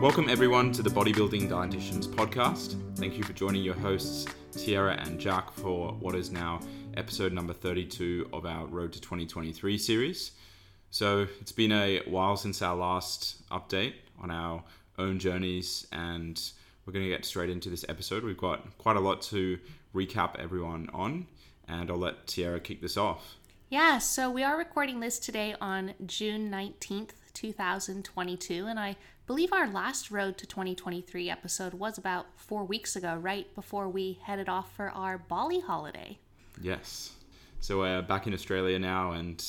Welcome, everyone, to the Bodybuilding Dietitians podcast. Thank you for joining your hosts, Tyarra and Jack, for what is now episode number 32 of our Road to 2023 series. So, it's been a while since our last update on our own journeys, and we're going to get straight into this episode. We've got quite a lot to recap everyone on, and I'll let Tyarra kick this off. Yeah, so we are recording this today on June 19th, 2022, and I believe our last Road to 2023 episode was about four weeks ago, right before we headed off for our Bali holiday. Yes. So we're back in Australia now, and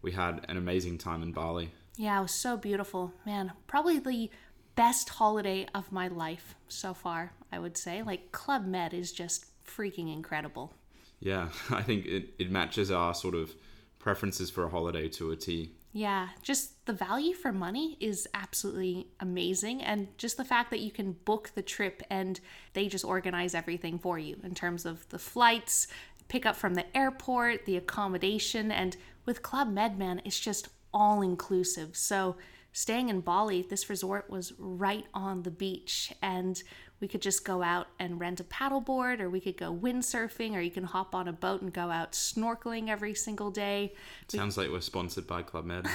we had an amazing time in Bali. Yeah, it was so beautiful. Man, probably the best holiday of my life so far, I would say. Like, Club Med is just freaking incredible. Yeah, I think it, it matches our sort of preferences for a holiday to a T. Yeah, just the value for money is absolutely amazing. And just the fact that you can book the trip and they just organize everything for you in terms of the flights, pick up from the airport, the accommodation. And with Club Medman, it's just all inclusive. So, staying in Bali, this resort was right on the beach. And we could just go out and rent a paddleboard, or we could go windsurfing, or you can hop on a boat and go out snorkeling every single day. Sounds like we're sponsored by Club Med.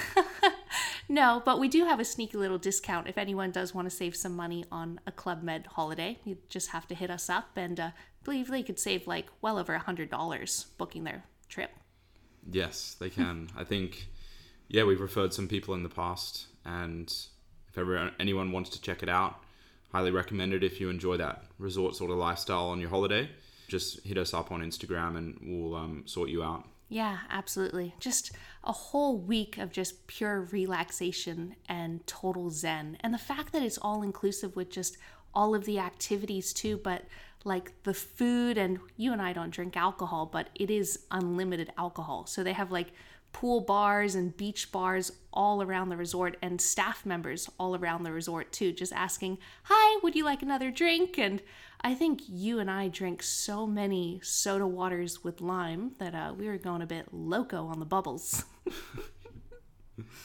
no, but we do have a sneaky little discount if anyone does want to save some money on a Club Med holiday. You just have to hit us up, and uh, believe they could save like well over a hundred dollars booking their trip. Yes, they can. I think, yeah, we've referred some people in the past, and if anyone wants to check it out, highly recommend it if you enjoy that resort sort of lifestyle on your holiday. Just hit us up on Instagram and we'll um, sort you out. Yeah, absolutely. Just a whole week of just pure relaxation and total zen. And the fact that it's all inclusive with just all of the activities too, but like the food and you and I don't drink alcohol, but it is unlimited alcohol. So they have like pool bars and beach bars all around the resort and staff members all around the resort too just asking hi would you like another drink? And i think you and i drink so many soda waters with lime that uh, we were going a bit loco on the bubbles.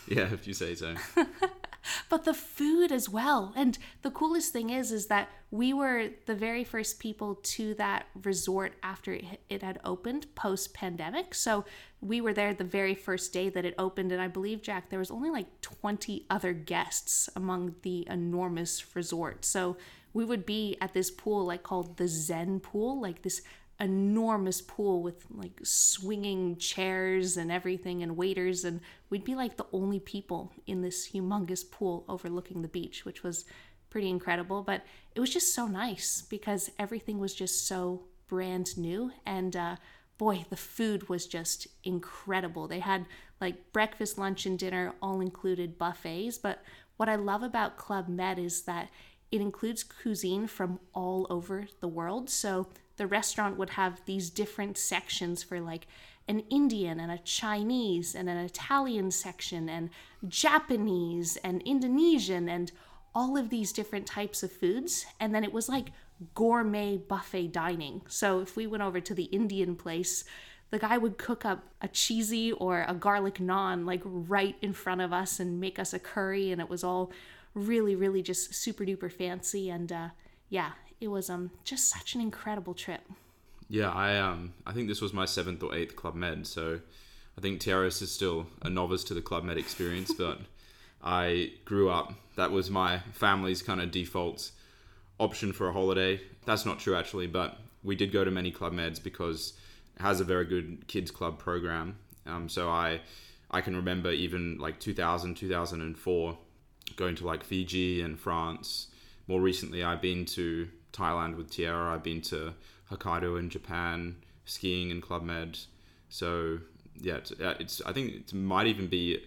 Yeah if you say so but the food as well. And the coolest thing is, is that we were the very first people to that resort after it had opened post pandemic. So we were there the very first day that it opened. And I believe, Jack, there was only like 20 other guests among the enormous resort. So we would be at this pool, like called the Zen pool, like this enormous pool with like swinging chairs and everything and waiters and we'd be like the only people in this humongous pool overlooking the beach which was pretty incredible but it was just so nice because everything was just so brand new and uh, boy the food was just incredible. They had like breakfast lunch and dinner all included buffets but what i love about club med is that it includes cuisine from all over the world so the restaurant would have these different sections for like an Indian and a Chinese and an Italian section and Japanese and Indonesian and all of these different types of foods. And then it was like gourmet buffet dining. So if we went over to the Indian place, the guy would cook up a cheesy or a garlic naan like right in front of us and make us a curry. And it was all really, really just super duper fancy. And uh, yeah, it was um just such an incredible trip. Yeah, I um I think this was my seventh or eighth Club Med, so I think Tiaris is still a novice to the Club Med experience, but I grew up. That was my family's kind of default option for a holiday. That's not true actually, but we did go to many Club Meds because it has a very good kids club program. Um, so I I can remember even like 2000 2004 going to like Fiji and France. More recently, I've been to Thailand with Tyarra. I've been to Hokkaido in Japan, skiing in Club Med. So yeah, it's, it's I think it might even be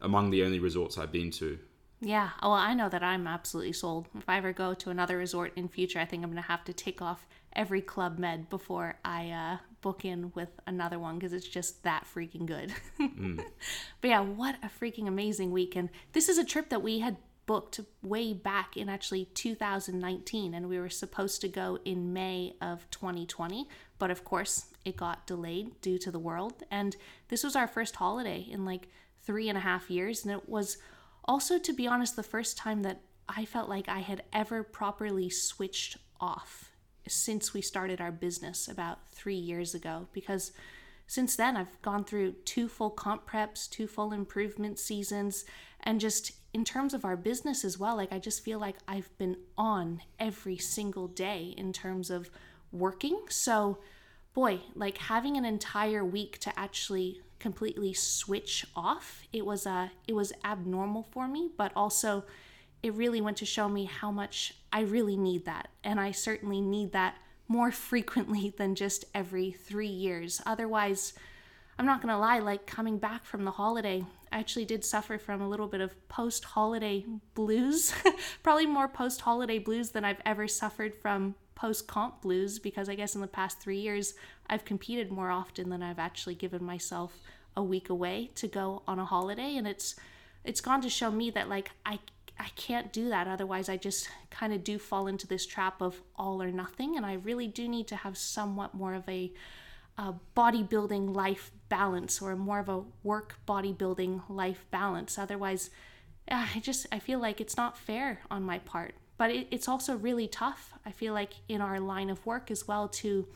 among the only resorts I've been to. Yeah, well, I know that I'm absolutely sold. If I ever go to another resort in future, I think I'm gonna have to take off every Club Med before I uh, book in with another one because it's just that freaking good. mm. But yeah, what a freaking amazing week! And this is a trip that we had booked way back in actually 2019 and we were supposed to go in May of 2020 but of course it got delayed due to the world. And this was our first holiday in like three and a half years and it was also to be honest the first time that I felt like I had ever properly switched off since we started our business about three years ago because since then I've gone through two full comp preps, two full improvement seasons, and just in terms of our business as well, like I just feel like I've been on every single day in terms of working. So, boy, like having an entire week to actually completely switch off, it was uh it was abnormal for me, but also it really went to show me how much I really need that. And I certainly need that more frequently than just every three years. Otherwise, I'm not gonna lie, like coming back from the holiday, I actually did suffer from a little bit of post holiday blues. Probably more post holiday blues than I've ever suffered from post comp blues because I guess in the past three years, I've competed more often than I've actually given myself a week away to go on a holiday. And it's, it's gone to show me that like I I can't do that. Otherwise, I just kind of do fall into this trap of all or nothing. And I really do need to have somewhat more of a, a bodybuilding life balance or more of a work bodybuilding life balance. Otherwise, ah, I just I feel like it's not fair on my part. But it, it's also really tough. I feel like in our line of work as well to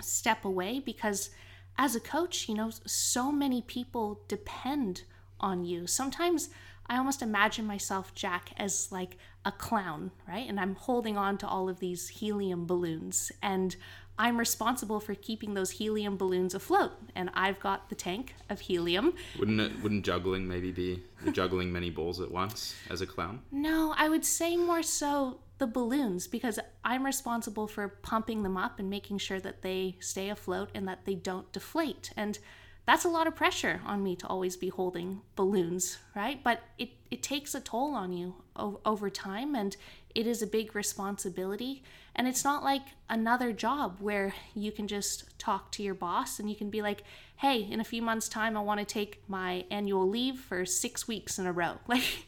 step away because as a coach, you know, so many people depend on you. Sometimes I almost imagine myself, Jack, as like a clown, right? And I'm holding on to all of these helium balloons, and I'm responsible for keeping those helium balloons afloat. And I've got the tank of helium. Wouldn't it? Wouldn't juggling maybe be juggling many balls at once as a clown? No, I would say more so the balloons because I'm responsible for pumping them up and making sure that they stay afloat and that they don't deflate. And that's a lot of pressure on me to always be holding balloons, right? But it, it takes a toll on you o- over time and it is a big responsibility. And it's not like another job where you can just talk to your boss and you can be like, hey, in a few months' time, I want to take my annual leave for six weeks in a row. Like,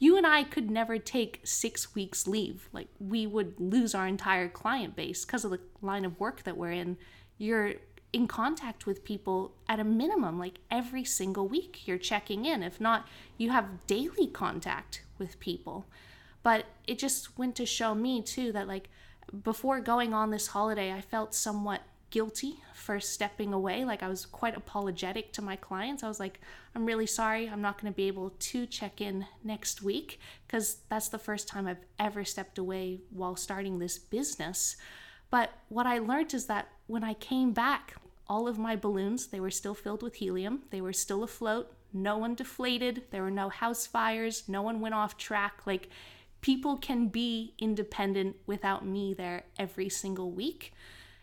you and I could never take six weeks leave. Like, we would lose our entire client base because of the line of work that we're in. You're in contact with people at a minimum, like every single week, you're checking in. If not, you have daily contact with people. But it just went to show me, too, that like before going on this holiday, I felt somewhat guilty for stepping away. Like I was quite apologetic to my clients. I was like, I'm really sorry, I'm not going to be able to check in next week because that's the first time I've ever stepped away while starting this business. But what I learned is that when I came back, all of my balloons, they were still filled with helium. They were still afloat. No one deflated. There were no house fires. No one went off track. Like people can be independent without me there every single week.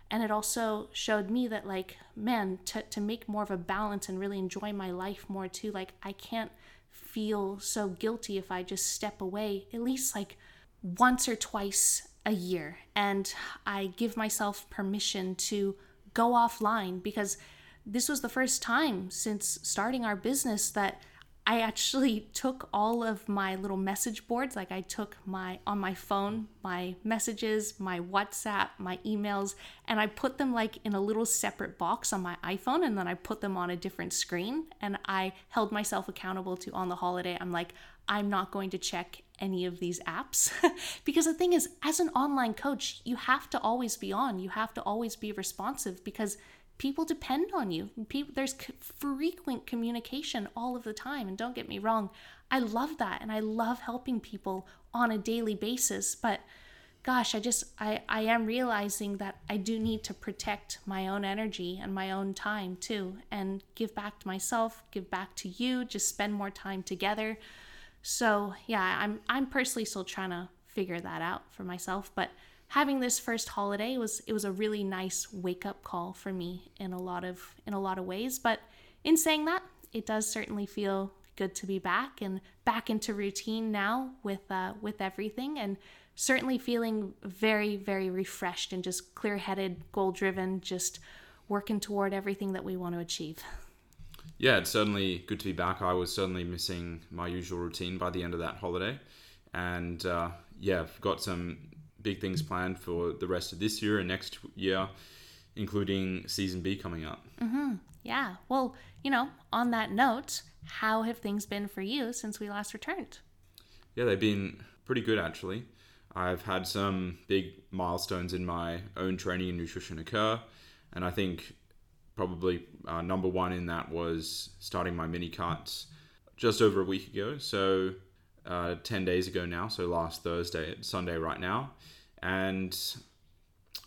And it also showed me that, like, man, to, to make more of a balance and really enjoy my life more too, like, I can't feel so guilty if I just step away at least like once or twice a year and I give myself permission to go offline because this was the first time since starting our business that I actually took all of my little message boards, like I took my on my phone, my messages, my WhatsApp, my emails, and I put them like in a little separate box on my iPhone and then I put them on a different screen and I held myself accountable to on the holiday. I'm like, I'm not going to check any of these apps. because the thing is, as an online coach, you have to always be on, you have to always be responsive because people depend on you. People, there's frequent communication all of the time. And don't get me wrong, I love that and I love helping people on a daily basis. But gosh, I just, I, I am realizing that I do need to protect my own energy and my own time too and give back to myself, give back to you, just spend more time together. So yeah, I'm I'm personally still trying to figure that out for myself, but having this first holiday was it was a really nice wake up call for me in a lot of in a lot of ways. But in saying that, it does certainly feel good to be back and back into routine now with uh, with everything and certainly feeling very very refreshed and just clear headed, goal driven, just working toward everything that we want to achieve yeah, it's certainly good to be back. I was certainly missing my usual routine by the end of that holiday. And uh, yeah, I've got some big things planned for the rest of this year and next year, including season B coming up. Mm-hmm. Yeah. Well, you know, on that note, how have things been for you since we last returned? Yeah, they've been pretty good actually. I've had some big milestones in my own training and nutrition occur, and I think probably uh, number one in that was starting my mini cuts just over a week ago. So uh, 10 days ago now, so last Thursday, Sunday right now. And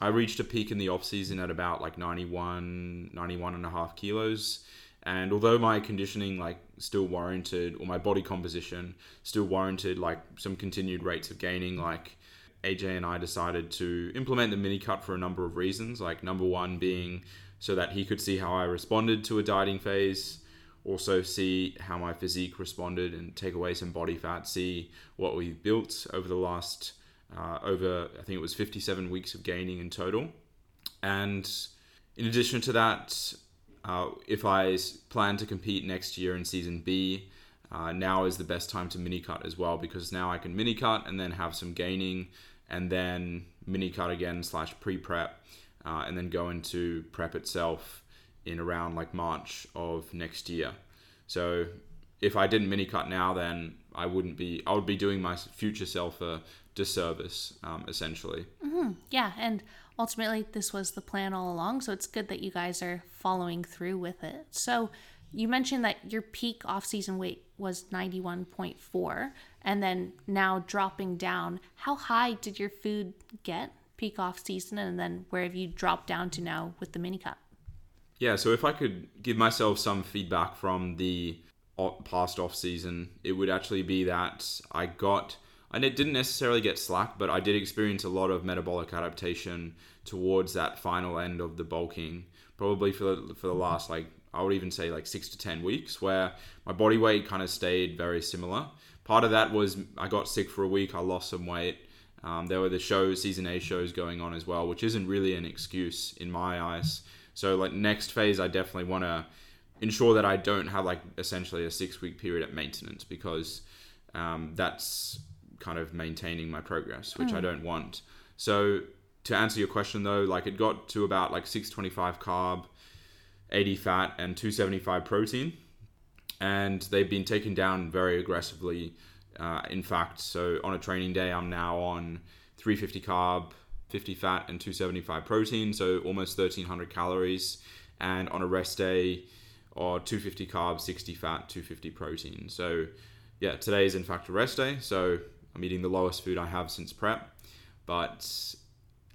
I reached a peak in the off season at about like 91, 91 and a half kilos. And although my conditioning like still warranted, or my body composition still warranted like some continued rates of gaining, like AJ and I decided to implement the mini cut for a number of reasons. Like number one being so that he could see how I responded to a dieting phase, also see how my physique responded and take away some body fat, see what we built over the last uh, over I think it was 57 weeks of gaining in total. And in addition to that, uh, if I plan to compete next year in season B, uh, now is the best time to mini cut as well because now I can mini cut and then have some gaining and then mini cut again slash pre prep uh, and then go into prep itself in around like March of next year. So if I didn't mini cut now, then I wouldn't be. I would be doing my future self a disservice, um, essentially. Mm-hmm. Yeah, and ultimately this was the plan all along. So it's good that you guys are following through with it. So you mentioned that your peak off-season weight was 91.4 and then now dropping down how high did your food get peak off-season and then where have you dropped down to now with the mini cut yeah so if i could give myself some feedback from the past off-season it would actually be that i got and it didn't necessarily get slack but i did experience a lot of metabolic adaptation towards that final end of the bulking probably for the, for the last like I would even say like six to 10 weeks where my body weight kind of stayed very similar. Part of that was I got sick for a week, I lost some weight. Um, there were the shows, season A shows going on as well, which isn't really an excuse in my eyes. So, like, next phase, I definitely want to ensure that I don't have like essentially a six week period at maintenance because um, that's kind of maintaining my progress, which mm. I hmm. don't want. So, to answer your question though, like, it got to about like 625 carb 80 fat, and 275 protein. And they've been taken down very aggressively. Uh, in fact, so on a training day, I'm now on 350 carb, 50 fat, and 275 protein, so almost 1300 calories. And on a rest day, or 250 carbs, 60 fat, 250 protein. So, yeah, today is in fact a rest day. So, I'm eating the lowest food I have since prep, but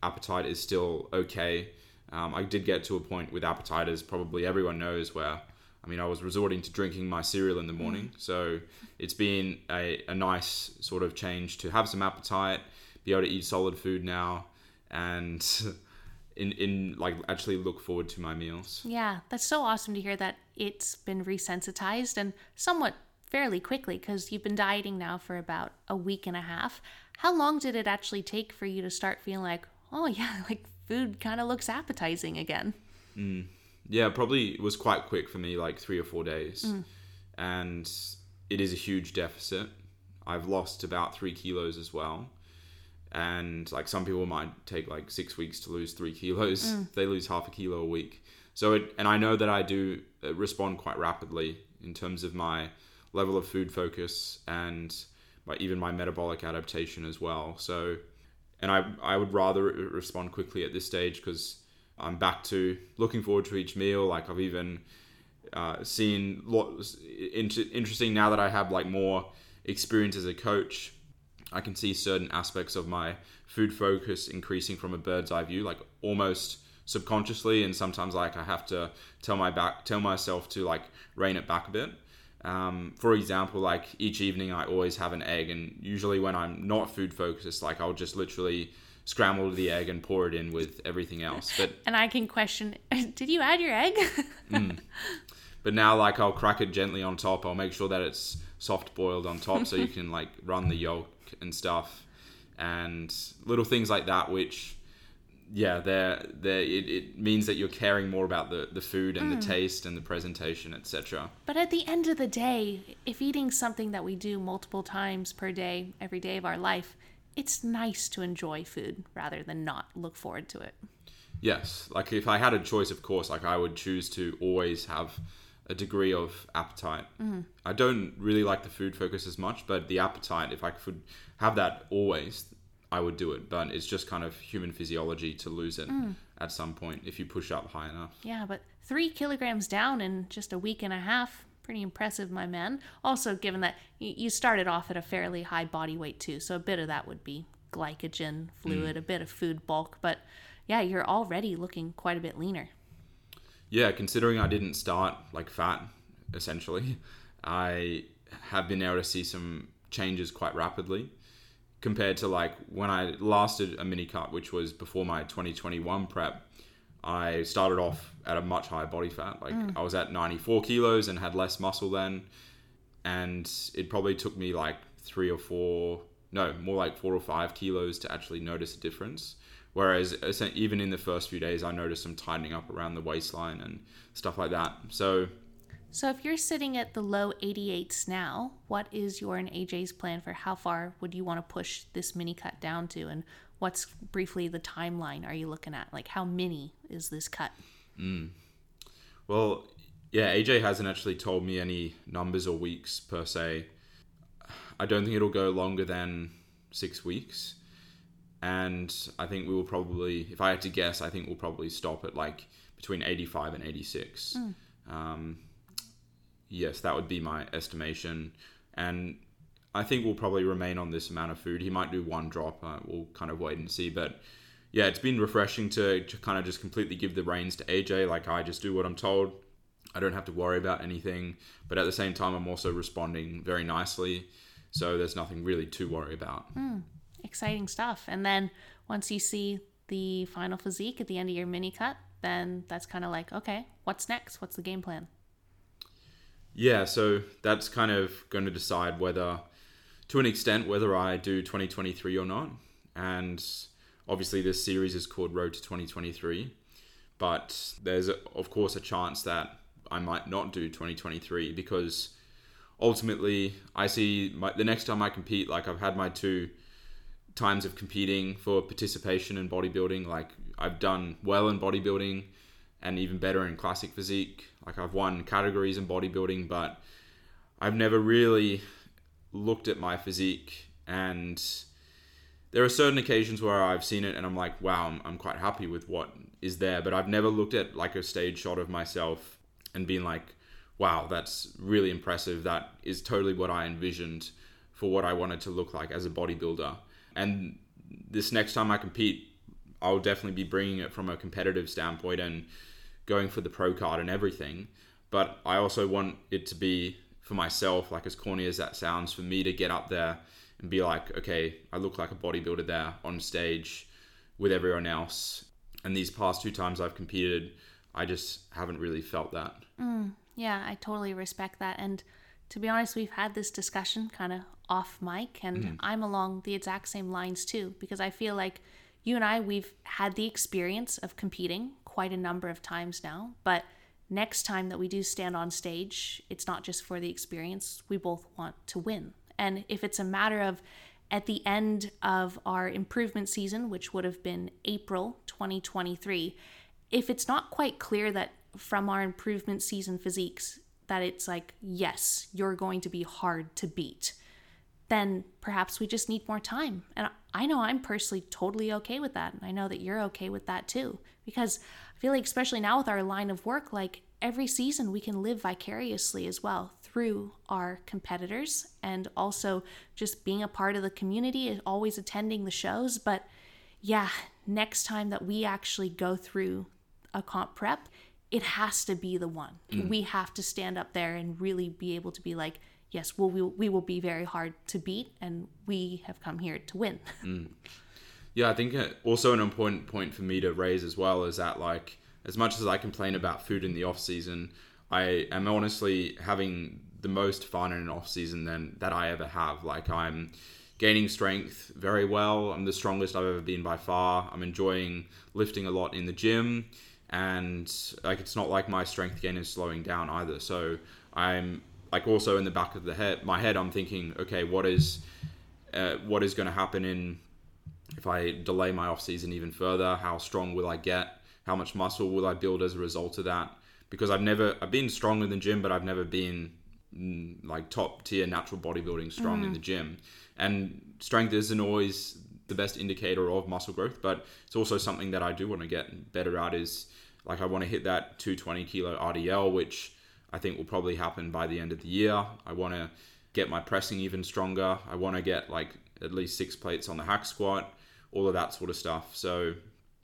appetite is still okay. Um, I did get to a point with appetite, as probably everyone knows, where I mean, I was resorting to drinking my cereal in the morning. Mm. So it's been a, a nice sort of change to have some appetite, be able to eat solid food now, and in, in like actually look forward to my meals. Yeah, that's so awesome to hear that it's been resensitized and somewhat fairly quickly because you've been dieting now for about a week and a half. How long did it actually take for you to start feeling like, oh, yeah, like food kind of looks appetizing again. Mm. Yeah, probably it was quite quick for me, like three or four days. Mm. And it is a huge deficit. I've lost about three kilos as well. And like some people might take like six weeks to lose three kilos, mm. they lose half a kilo a week. So it, and I know that I do uh, respond quite rapidly in terms of my level of food focus and my, even my metabolic adaptation as well. So and I I would rather respond quickly at this stage because I'm back to looking forward to each meal. Like I've even uh, seen lots interesting now that I have like more experience as a coach. I can see certain aspects of my food focus increasing from a bird's eye view, like almost subconsciously, and sometimes like I have to tell my back tell myself to like rein it back a bit. Um, for example, like each evening I always have an egg, and usually when I'm not food focused, like I'll just literally scramble the egg and pour it in with everything else. But and I can question, did you add your egg? mm. But now, like I'll crack it gently on top. I'll make sure that it's soft boiled on top, so you can like run the yolk and stuff, and little things like that, which yeah, they're, they're, it, it means that you're caring more about the, the food and mm. the taste and the presentation, etc. But at the end of the day, if eating something that we do multiple times per day, every day of our life, it's nice to enjoy food rather than not look forward to it. Yes, like if I had a choice, of course, like I would choose to always have a degree of appetite. Mm-hmm. I don't really like the food focus as much, but the appetite, if I could have that always, I would do it. But it's just kind of human physiology to lose it mm. at some point if you push up high enough. Yeah, but three kilograms down in just a week and a half. Pretty impressive, my man. Also, given that you started off at a fairly high body weight, too, so a bit of that would be glycogen, fluid, mm. a bit of food bulk. But yeah, you're already looking quite a bit leaner. Yeah, considering I didn't start like fat, essentially, I have been able to see some changes quite rapidly compared to like when I last did a mini cut, which was before my 2021 prep. I started off at a much higher body fat. Like mm. I was at 94 kilos and had less muscle then. And it probably took me like three or four, no, more like four or five kilos to actually notice a difference. Whereas uh, even in the first few days, I noticed some tightening up around the waistline and stuff like that. So So if you're sitting at the low 88s now, what is your and AJ's plan for how far would you want to push this mini cut down to? And what's briefly the timeline are you looking at? Like how mini is this cut? Hmm. Well, yeah, AJ hasn't actually told me any numbers or weeks per se. I don't think it'll go longer than six weeks. And I think we will probably, if I had to guess, I think we'll probably stop at like between 85 and 86. Um, yes, that would be my estimation. And I think we'll probably remain on this amount of food. He might do one drop. Uh, we'll kind of wait and see. But yeah, it's been refreshing to, to kind of just completely give the reins to AJ. Like I just do what I'm told. I don't have to worry about anything. But at the same time, I'm also responding very nicely. So there's nothing really to worry about. Hmm. Exciting stuff. And then once you see the final physique at the end of your mini cut, then that's kind of like, okay, what's next? What's the game plan? Yeah, so that's kind of going to decide whether, to an extent, whether I do 2023 or not. And obviously, this series is called Road to 2023. But there's, of course, a chance that I might not do 2023 because ultimately, I see my, the next time I compete, like I've had my two times of competing for participation in bodybuilding. Like I've done well in bodybuilding and even better in classic physique. Like I've won categories in bodybuilding, but I've never really looked at my physique and there are certain occasions where I've seen it and I'm like, wow, I'm, I'm quite happy with what is there, but I've never looked at like a stage shot of myself and been like, wow, that's really impressive. That is totally what I envisioned for what I wanted to look like as a bodybuilder. And this next time I compete, I'll definitely be bringing it from a competitive standpoint and going for the pro card and everything. But I also want it to be for myself, like as corny as that sounds, for me to get up there and be like, okay, I look like a bodybuilder there on stage with everyone else. And these past two times I've competed, I just haven't really felt that. Mm. Yeah, I totally respect that. And to be honest, we've had this discussion kind of off mic, and mm-hmm. I'm along the exact same lines too, because I feel like you and I, we've had the experience of competing quite a number of times now. But next time that we do stand on stage, it's not just for the experience, we both want to win. And if it's a matter of at the end of our improvement season, which would have been April 2023, if it's not quite clear that from our improvement season physiques that it's like, yes, you're going to be hard to beat, then perhaps we just need more time. And I know I'm personally totally okay with that. And I know that you're okay with that too. Because I feel like, especially now with our line of work, like every season we can live vicariously as well through our competitors and also just being a part of the community, always attending the shows. But yeah, next time that we actually go through a comp prep, it has to be the one. We have to stand up there and really be able to be like, yes, well, we, we will be very hard to beat, and we have come here to win. Yeah, I think uh, also an important point for me to raise as well is that like as much as I complain about food in the off season, I am honestly having the most fun in an off season than that I ever have. Like I'm gaining strength very well. I'm the strongest I've ever been by far. I'm enjoying lifting a lot in the gym and like it's not like my strength gain is slowing down either. So I'm like also in the back of the head my head I'm thinking, okay, what is uh, what is going to happen in if I delay my off season even further, how strong will I get? how much muscle will I build as a result of that? Because I've never I've been strong in the gym, but I've never been mm, like top tier natural bodybuilding strong in the gym. And strength isn't always the best indicator of muscle growth, but it's also something that I do want to get better at. Is like I want to hit that 220 kilo RDL, which I think will probably happen by the end of the year. I want to get my pressing even stronger. I want to get like at least six plates on the hack squat, all of that sort of stuff. So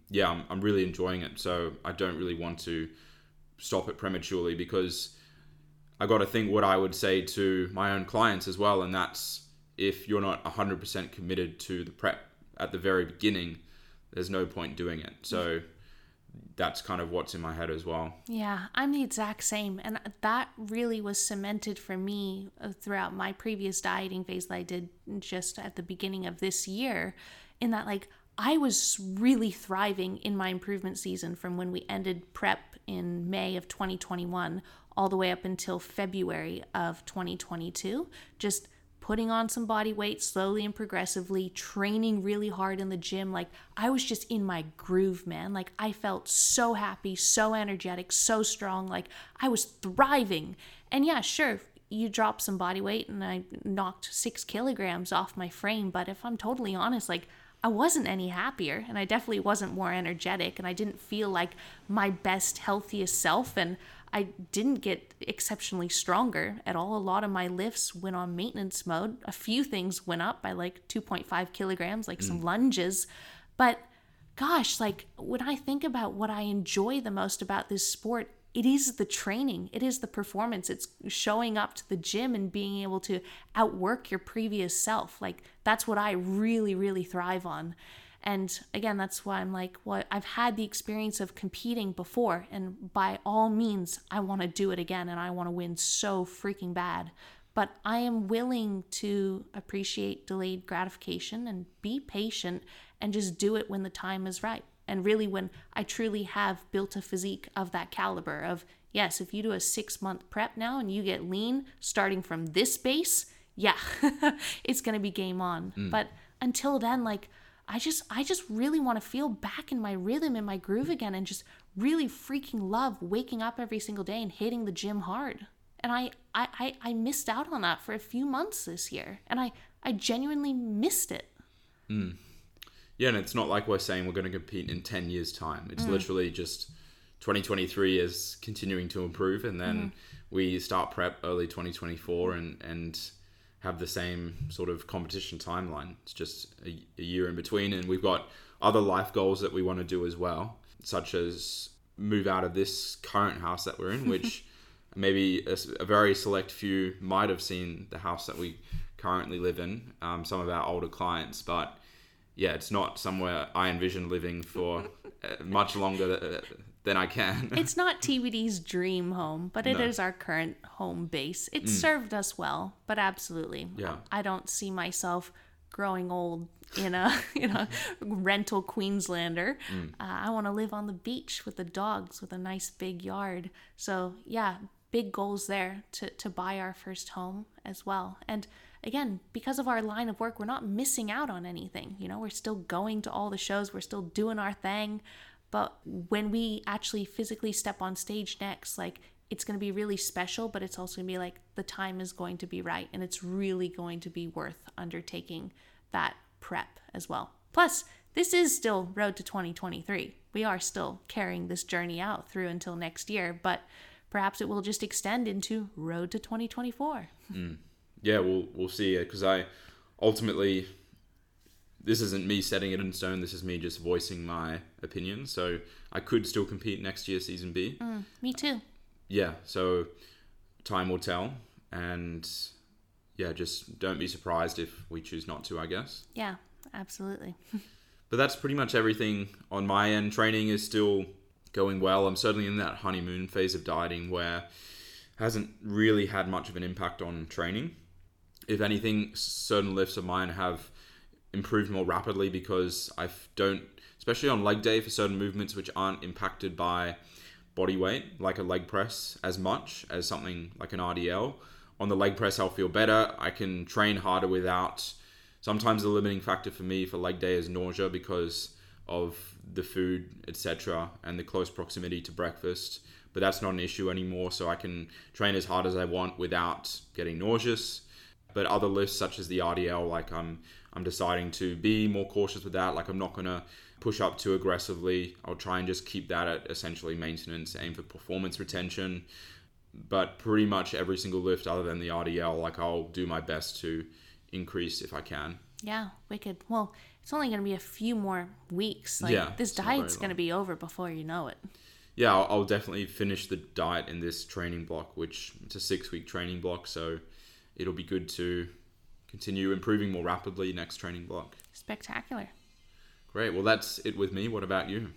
yeah, I'm, I'm really enjoying it. So I don't really want to stop it prematurely because I got to think what I would say to my own clients as well, and that's if you're not 100% committed to the prep at the very beginning, there's no point doing it. So that's kind of what's in my head as well. Yeah, I'm the exact same. And that really was cemented for me uh, throughout my previous dieting phase that I did just at the beginning of this year, in that, like, I was really thriving in my improvement season from when we ended prep in May of 2021 all the way up until February of 2022. Just putting on some body weight slowly and progressively, training really hard in the gym. Like I was just in my groove, man. Like I felt so happy, so energetic, so strong. Like I was thriving. And yeah, sure, you drop some body weight and I knocked six kilograms off my frame. But if I'm totally honest, like I wasn't any happier and I definitely wasn't more energetic and I didn't feel like my best, healthiest self. And I didn't get exceptionally stronger at all. A lot of my lifts went on maintenance mode. A few things went up by like 2.5 kilograms, like mm. some lunges. But gosh, like when I think about what I enjoy the most about this sport, it is the training, it is the performance, it's showing up to the gym and being able to outwork your previous self. Like that's what I really, really thrive on. And again, that's why I'm like, well, I've had the experience of competing before, and by all means, I want to do it again and I want to win so freaking bad. But I am willing to appreciate delayed gratification and be patient and just do it when the time is right. And really, when I truly have built a physique of that caliber, of yes, if you do a six month prep now and you get lean starting from this base, yeah, it's going to be game on. Mm. But until then, like, I just I just really want to feel back in my rhythm and my groove again and just really freaking love waking up every single day and hitting the gym hard. And I I, I, I missed out on that for a few months this year. And I, I genuinely missed it. Mm. Yeah, and it's not like we're saying we're going to compete in 10 years' time. It's mm. literally just 2023 is continuing to improve, and then mm. we start prep early 2024 and, and have the same sort of competition timeline. It's just a, a, year in between, and we've got other life goals that we want to do as well, such as move out of this current house that we're in, which maybe a, a, very select few might have seen the house that we currently live in. Um, some of our older clients, but yeah, it's not somewhere I envision living for uh, much longer then I can. it's not TBD's dream home, but it no. is our current home base. It mm. served us well, but absolutely. Yeah. I don't see myself growing old in a you know rental Queenslander. Mm. Uh, I want to live on the beach with the dogs with a nice big yard. So yeah, big goals there to to buy our first home as well. And again, because of our line of work, we're not missing out on anything. You know, we're still going to all the shows, we're still doing our thing. But when we actually physically step on stage next, like it's going to be really special, but it's also going to be like the time is going to be right and it's really going to be worth undertaking that prep as well. Plus, this is still road to 2023. We are still carrying this journey out through until next year, but perhaps it will just extend into road to 2024. Mm. Yeah, we'll we'll see. Because I ultimately this isn't me setting it in stone. This is me just voicing my opinion. So I could still compete next year, season B. Mm, me too. Yeah. So time will tell, and yeah, just don't be surprised if we choose not to. I guess. Yeah, absolutely. but that's pretty much everything on my end. Training is still going well. I'm certainly in that honeymoon phase of dieting where hasn't really had much of an impact on training. If anything, certain lifts of mine have improved more rapidly because I don't, especially on leg day for certain movements which aren't impacted by body weight, like a leg press, as much as something like an RDL. On the leg press, I'll feel better. I can train harder without. Sometimes the limiting factor for me for leg day is nausea because of the food, etc., and the close proximity to breakfast. But that's not an issue anymore, so I can train as hard as I want without getting nauseous. But other lifts, such as the RDL, like I'm, I'm deciding to be more cautious with that. Like I'm not gonna push up too aggressively. I'll try and just keep that at essentially maintenance, aim for performance retention. But pretty much every single lift, other than the RDL, like I'll do my best to increase if I can. Yeah, wicked. Well, it's only going to be a few more weeks. Like Yeah, this it's not very diet's going to be over before you know it. yeah, I'll, I'll definitely finish the diet in this training block, which it's a six week training block, so it'll be good to continue improving more rapidly next training block. Spectacular. Great. Well, that's it with me. What about you?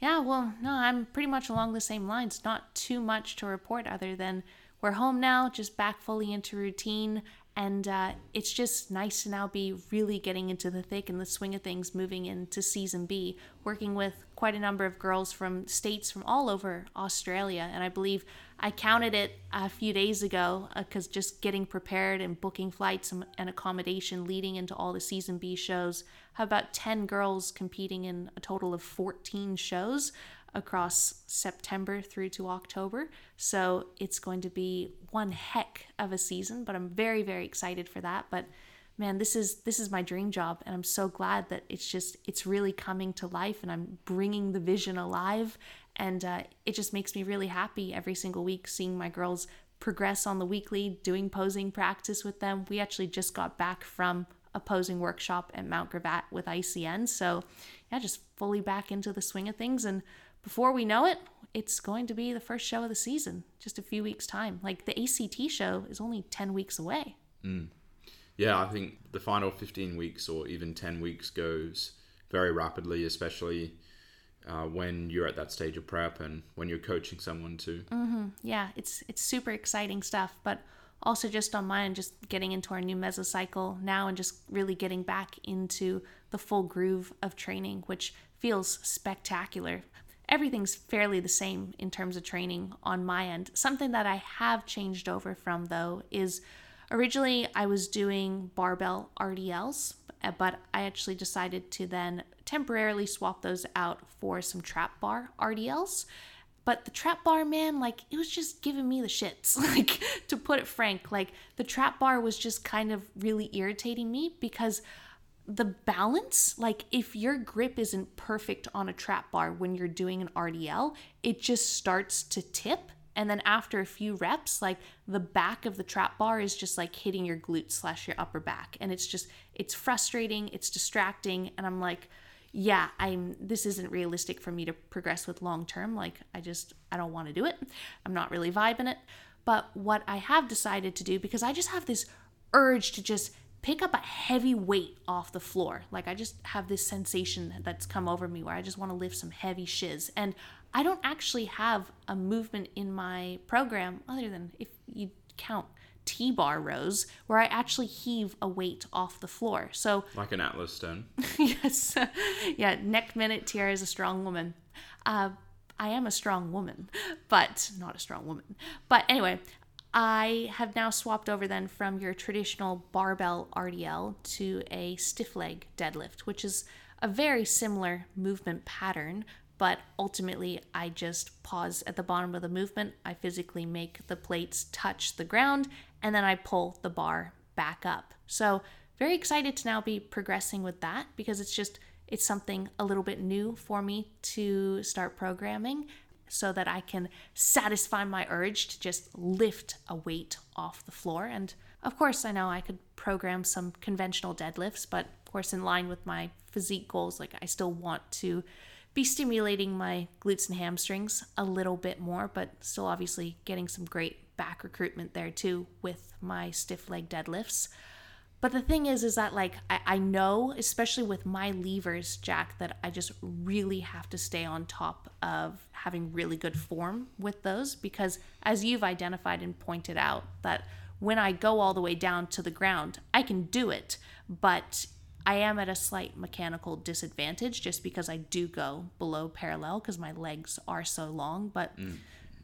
Yeah, well, no, I'm pretty much along the same lines. Not too much to report other than we're home now, just back fully into routine. And uh, it's just nice to now be really getting into the thick and the swing of things moving into season B, working with quite a number of girls from states from all over Australia. And I believe I counted it a few days ago uh, because just getting prepared and booking flights and, and accommodation leading into all the season B shows, have about 10 girls competing in a total of 14 shows across September through to October. So it's going to be one heck of a season, but I'm very very excited for that. But man, this is this is my dream job and I'm so glad that it's just it's really coming to life and I'm bringing the vision alive and uh, it just makes me really happy every single week seeing my girls progress on the weekly doing posing practice with them. We actually just got back from a posing workshop at Mount Gravatt with ICN. So, yeah, just fully back into the swing of things. And before we know it, it's going to be the first show of the season, just a few weeks' time. Like the ACT show is only 10 weeks away. Yeah, I think the final 15 weeks or even 10 weeks goes very rapidly, especially uh, when you're at that stage of prep and when you're coaching someone too. yeah, it's it's super exciting stuff, but also just on mine, just getting into our new mesocycle now and just really getting back into the full groove of training, which feels spectacular. Everything's fairly the same in terms of training on my end. Something that I have changed over from though is originally I was doing barbell RDLs, but I actually decided to then temporarily swap those out for some trap bar RDLs. But the trap bar, man, like it was just giving me the shits. Like to put it frank, like the trap bar was just kind of really irritating me because the balance, like if your grip isn't perfect on a trap bar when you're doing an RDL, it just starts to tip. And then after a few reps, like the back of the trap bar is just like hitting your glutes slash your upper back. And it's just, it's frustrating, it's distracting. And I'm like, yeah, I'm this isn't realistic for me to progress with long term. Like I just I don't want to do it. I'm not really vibing it. But what I have decided to do because I just have this urge to just pick up a heavy weight off the floor. Like I just have this sensation that's come over me where I just want to lift some heavy shiz and I don't actually have a movement in my program other than if you count T-bar rows where I actually heave a weight off the floor. So Like an Atlas stone. yes. yeah, neck minute, Tyarra is a strong woman. Uh, I am a strong woman, but not a strong woman. But anyway, I have now swapped over then from your traditional barbell RDL to a stiff leg deadlift, which is a very similar movement pattern, but ultimately I just pause at the bottom of the movement. I physically make the plates touch the ground and then I pull the bar back up. So, very excited to now be progressing with that because it's just it's something a little bit new for me to start programming so that I can satisfy my urge to just lift a weight off the floor. And of course, I know I could program some conventional deadlifts, but of course, in line with my physique goals, like I still want to be stimulating my glutes and hamstrings a little bit more, but still obviously getting some great back recruitment there too with my stiff leg deadlifts. But the thing is, is that like I, I know, especially with my levers, Jack, that I just really have to stay on top of having really good form with those because as you've identified and pointed out, that when I go all the way down to the ground, I can do it, but I am at a slight mechanical disadvantage just because I do go below parallel because my legs are so long. But mm.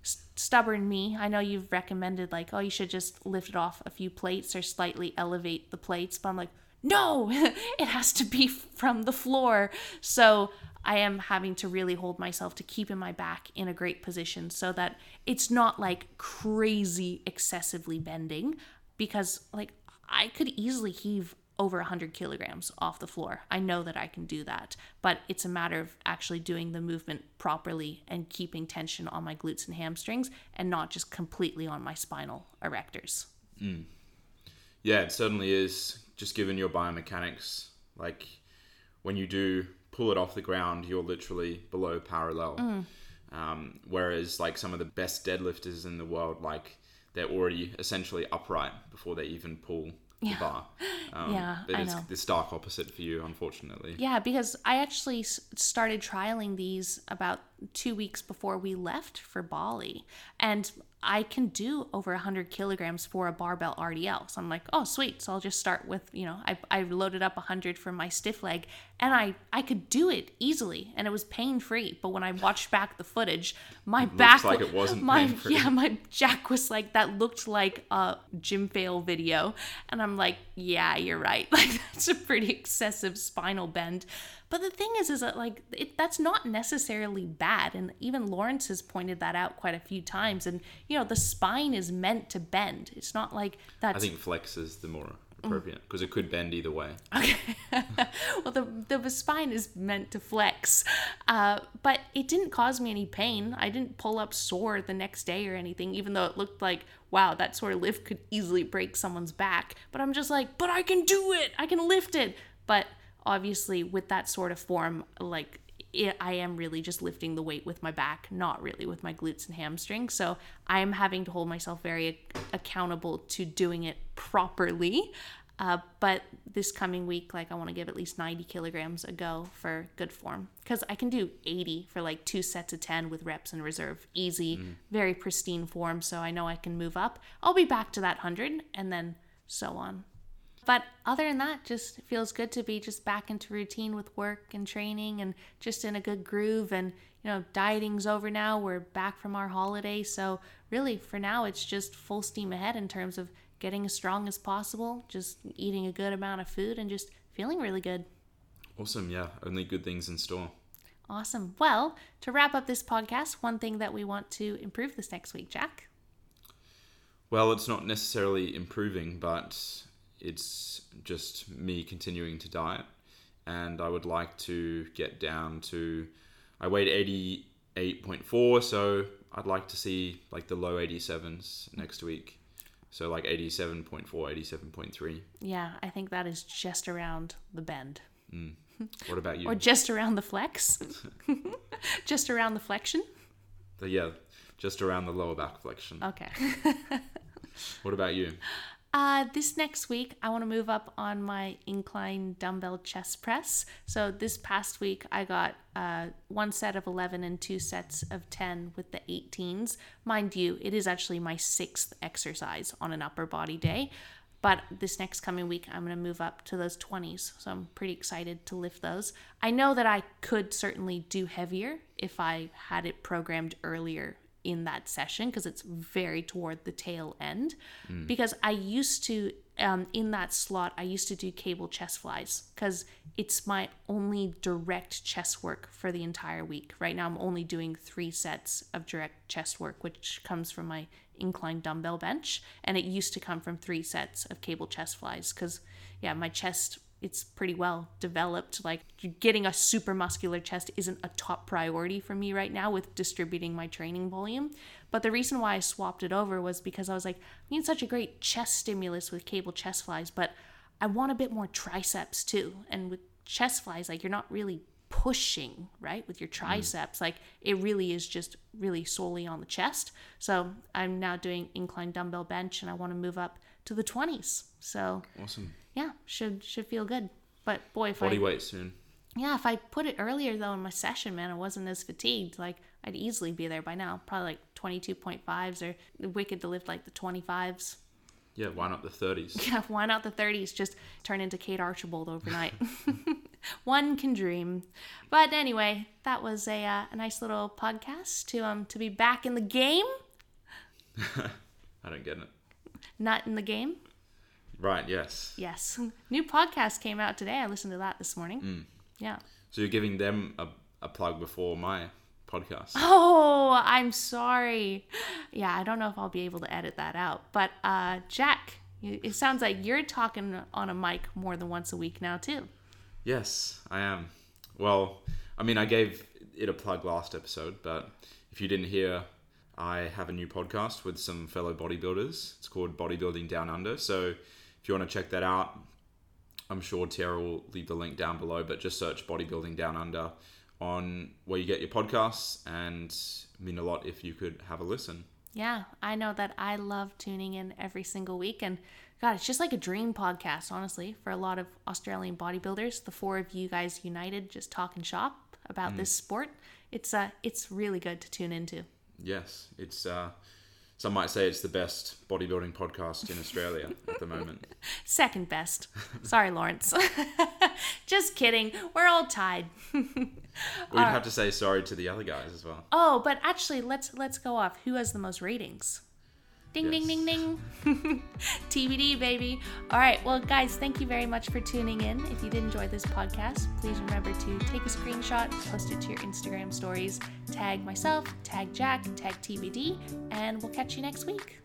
Stubborn me, I know you've recommended like, oh, you should just lift it off a few plates or slightly elevate the plates, but I'm like, no, it has to be from the floor. So I am having to really hold myself to keeping my back in a great position so that it's not like crazy excessively bending because like I could easily heave over 100 kilograms off the floor. I know that I can do that, but it's a matter of actually doing the movement properly and keeping tension on my glutes and hamstrings and not just completely on my spinal erectors. Yeah, it certainly is. Just given your biomechanics, like when you do pull it off the ground, you're literally below parallel. Um, whereas, like some of the best deadlifters in the world, like they're already essentially upright before they even pull the bar. Um, Yeah, but I it's know. the stark opposite for you, unfortunately. Yeah, because I actually started trialing these about two weeks before we left for Bali. And I can do over 100 kilograms for a barbell RDL. So I'm like, oh, sweet. So I'll just start with, you know, I, I loaded up 100 for my stiff leg and I, I could do it easily and it was pain free. But when I watched back the footage, my back. Was like it wasn't my, pain-free. Yeah, my jack was like, that looked like a gym fail video. And I'm like, yeah, you're right. Like, that's a pretty excessive spinal bend. But the thing is, is that like it, that's not necessarily bad, and even Lawrence has pointed that out quite a few times. And you know, the spine is meant to bend. It's not like that. I think flex is the more appropriate because it could bend either way. Okay. well, the, the spine is meant to flex, uh, but it didn't cause me any pain. I didn't pull up sore the next day or anything, even though it looked like, wow, that sort of lift could easily break someone's back. But I'm just like, but I can do it. I can lift it. But obviously, with that sort of form, like, it, I am really just lifting the weight with my back, not really with my glutes and hamstrings. So I am having to hold myself very accountable to doing it properly. Uh, but this coming week, like I want to give at least 90 kilograms a go for good form because I can do 80 for like two sets of 10 with reps in reserve. Easy, very pristine form. So I know I can move up. I'll be back to that 100 and then so on. But other than that, just feels good to be just back into routine with work and training and just in a good groove. And, you know, dieting's over now. We're back from our holiday. So, really, for now, it's just full steam ahead in terms of getting as strong as possible, just eating a good amount of food, and just feeling really good. Awesome, yeah. Only good things in store. Awesome. Well, to wrap up this podcast, one thing that we want to improve this next week, Jack. Well, it's not necessarily improving, but it's just me continuing to diet. And I would like to get down to, I weighed 88.4, so I'd like to see like the low 87s next week. So like 87.4, 87.3. Yeah, I think that is just around the bend. Mm. What about you? Or just around the flex. just around the flexion. Yeah, just around the lower back flexion. Okay. What about you? Uh, this next week, I want to move up on my incline dumbbell chest press. So this past week, I got uh, one set of 11 and two sets of 10 with the 18s. Mind you, it is actually my sixth exercise on an upper body day. But this next coming week, I'm going to move up to those 20s. So I'm pretty excited to lift those. I know that I could certainly do heavier if I had it programmed earlier in that session because it's very toward the tail end. Because I used to, um, in that slot, I used to do cable chest flies because it's my only direct chest work for the entire week. Right now, I'm only doing three sets of direct chest work, which comes from my inclined dumbbell bench. And it used to come from three sets of cable chest flies because, yeah, my chest it's pretty well developed. Like getting a super muscular chest isn't a top priority for me right now with distributing my training volume. But the reason why I swapped it over was because I was like, I need such a great chest stimulus with cable chest flies, but I want a bit more triceps too. And with chest flies, like you're not really pushing, right? With your mm-hmm. triceps, like it really is just really solely on the chest. So I'm now doing incline dumbbell bench and I want to move up to the 20s. So Awesome. yeah, should should feel good. But boy, if Body I weight soon. yeah, if I put it earlier though in my session, man, I wasn't as fatigued. Like I'd easily be there by now. Probably like twenty two point fives or wicked to lift like the twenty fives. Yeah, why not the 30s? Yeah, why not the thirties? Just turn into Kate Archibald overnight. One can dream. But anyway, that was a uh, a nice little podcast to um to be back in the game. I don't get it. Not in the game. Right, yes. Yes. New podcast came out today. I listened to that this morning. Yeah. So you're giving them a, a plug before my podcast. Oh, I'm sorry. Yeah, I don't know if I'll be able to edit that out. But uh, Jack, it sounds like you're talking on a mic more than once a week now too. Yes, I am. Well, I mean, I gave it a plug last episode, but if you didn't hear, I have a new podcast with some fellow bodybuilders. It's called Bodybuilding Down Under. So if you want to check that out, I'm sure Tyarra will leave the link down below, but just search Bodybuilding Down Under on where you get your podcasts and mean a lot if you could have a listen. Yeah, I know that I love tuning in every single week. And God, it's just like a dream podcast, honestly, for a lot of Australian bodybuilders. The four of you guys united, just talking shop about mm. this sport. It's uh, it's really good to tune into. Yes, it's uh, some might say it's the best bodybuilding podcast in Australia at the moment. Second best. Sorry, Lawrence. Just kidding. We're all tied. We'd uh, have to say sorry to the other guys as well. Oh, but actually, let's let's go off. Who has the most ratings? Ding, yes. ding, ding, ding. TBD, baby. All right. Well, guys, thank you very much for tuning in. If you did enjoy this podcast, please remember to take a screenshot, post it to your Instagram stories, tag myself, tag Jack, tag TBD, and we'll catch you next week.